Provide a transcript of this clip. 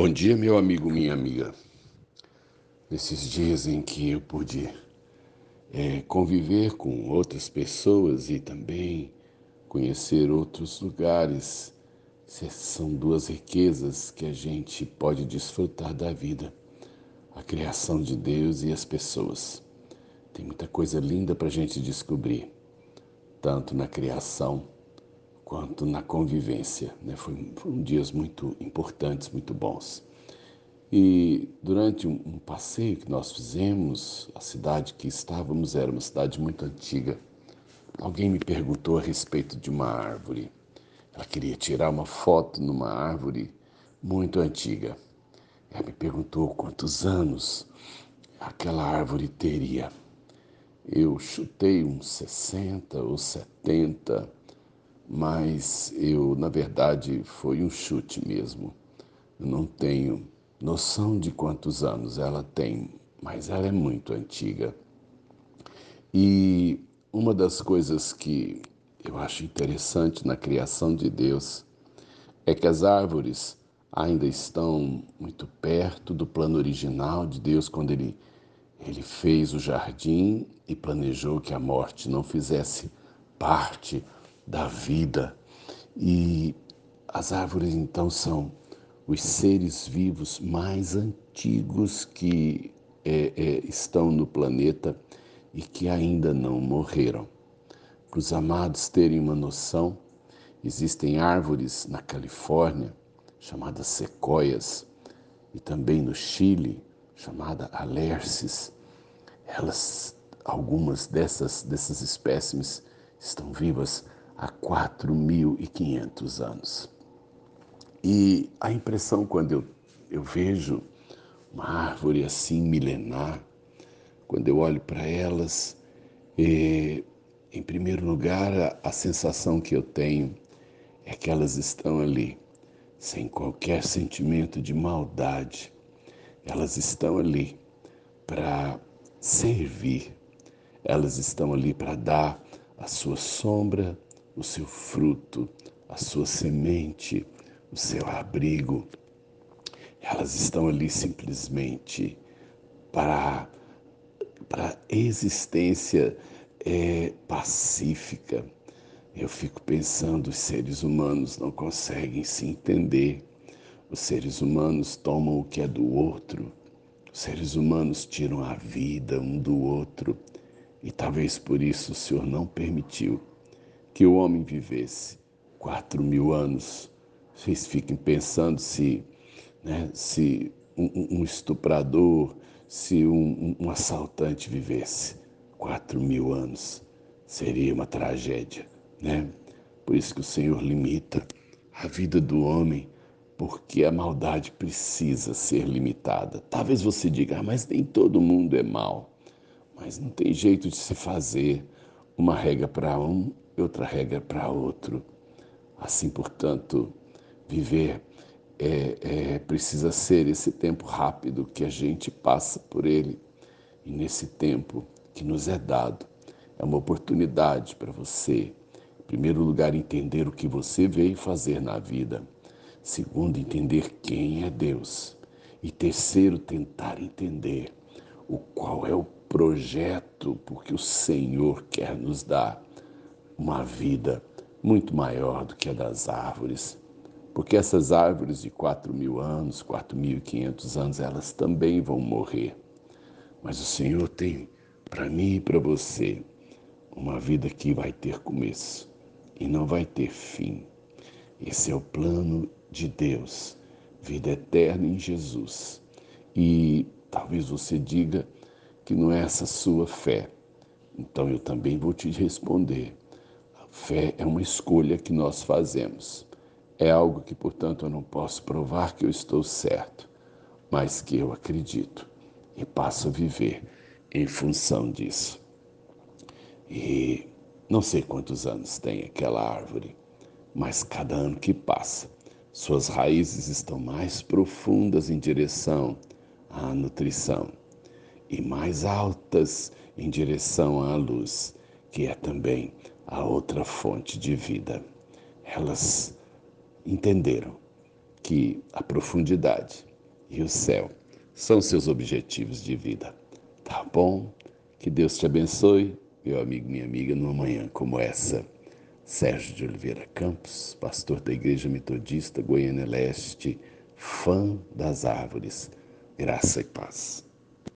Bom dia, meu amigo, minha amiga. Nesses dias em que eu pude é, conviver com outras pessoas e também conhecer outros lugares, são duas riquezas que a gente pode desfrutar da vida: a criação de Deus e as pessoas. Tem muita coisa linda para a gente descobrir, tanto na criação quanto na convivência. Né? Foi, foram dias muito importantes, muito bons. E durante um, um passeio que nós fizemos, a cidade que estávamos era uma cidade muito antiga. Alguém me perguntou a respeito de uma árvore. Ela queria tirar uma foto numa árvore muito antiga. Ela me perguntou quantos anos aquela árvore teria. Eu chutei uns 60 ou 70 mas eu, na verdade, foi um chute mesmo. Eu não tenho noção de quantos anos ela tem, mas ela é muito antiga. E uma das coisas que eu acho interessante na criação de Deus é que as árvores ainda estão muito perto do plano original de Deus quando ele ele fez o jardim e planejou que a morte não fizesse parte da vida. E as árvores então são os seres vivos mais antigos que é, é, estão no planeta e que ainda não morreram. Para os amados terem uma noção, existem árvores na Califórnia chamadas sequoias e também no Chile chamada alerces. Elas, algumas dessas dessas espécimes estão vivas há 4.500 anos. E a impressão quando eu, eu vejo uma árvore assim milenar, quando eu olho para elas, em primeiro lugar, a, a sensação que eu tenho é que elas estão ali, sem qualquer sentimento de maldade. Elas estão ali para servir, elas estão ali para dar a sua sombra, o seu fruto, a sua semente, o seu abrigo. Elas estão ali simplesmente para, para a existência é, pacífica. Eu fico pensando, os seres humanos não conseguem se entender. Os seres humanos tomam o que é do outro. Os seres humanos tiram a vida um do outro. E talvez por isso o Senhor não permitiu que o homem vivesse quatro mil anos. Vocês fiquem pensando se, né, se um, um estuprador, se um, um assaltante vivesse quatro mil anos. Seria uma tragédia, né? Por isso que o Senhor limita a vida do homem, porque a maldade precisa ser limitada. Talvez você diga, ah, mas nem todo mundo é mal. Mas não tem jeito de se fazer uma regra para um outra regra para outro. Assim, portanto, viver é, é, precisa ser esse tempo rápido que a gente passa por ele. E nesse tempo que nos é dado, é uma oportunidade para você, em primeiro lugar, entender o que você veio fazer na vida. Segundo, entender quem é Deus. E terceiro, tentar entender o qual é o projeto porque o Senhor quer nos dar uma vida muito maior do que a das árvores. Porque essas árvores de 4 mil anos, 4.500 anos, elas também vão morrer. Mas o Senhor tem para mim e para você uma vida que vai ter começo e não vai ter fim. Esse é o plano de Deus, vida eterna em Jesus. E talvez você diga que não é essa sua fé. Então eu também vou te responder Fé é uma escolha que nós fazemos. É algo que, portanto, eu não posso provar que eu estou certo, mas que eu acredito e passo a viver em função disso. E não sei quantos anos tem aquela árvore, mas cada ano que passa, suas raízes estão mais profundas em direção à nutrição e mais altas em direção à luz, que é também a outra fonte de vida. Elas entenderam que a profundidade e o céu são seus objetivos de vida. Tá bom? Que Deus te abençoe, meu amigo, minha amiga, numa manhã como essa. Sérgio de Oliveira Campos, pastor da Igreja Metodista Goiânia Leste, fã das árvores. Graça e paz.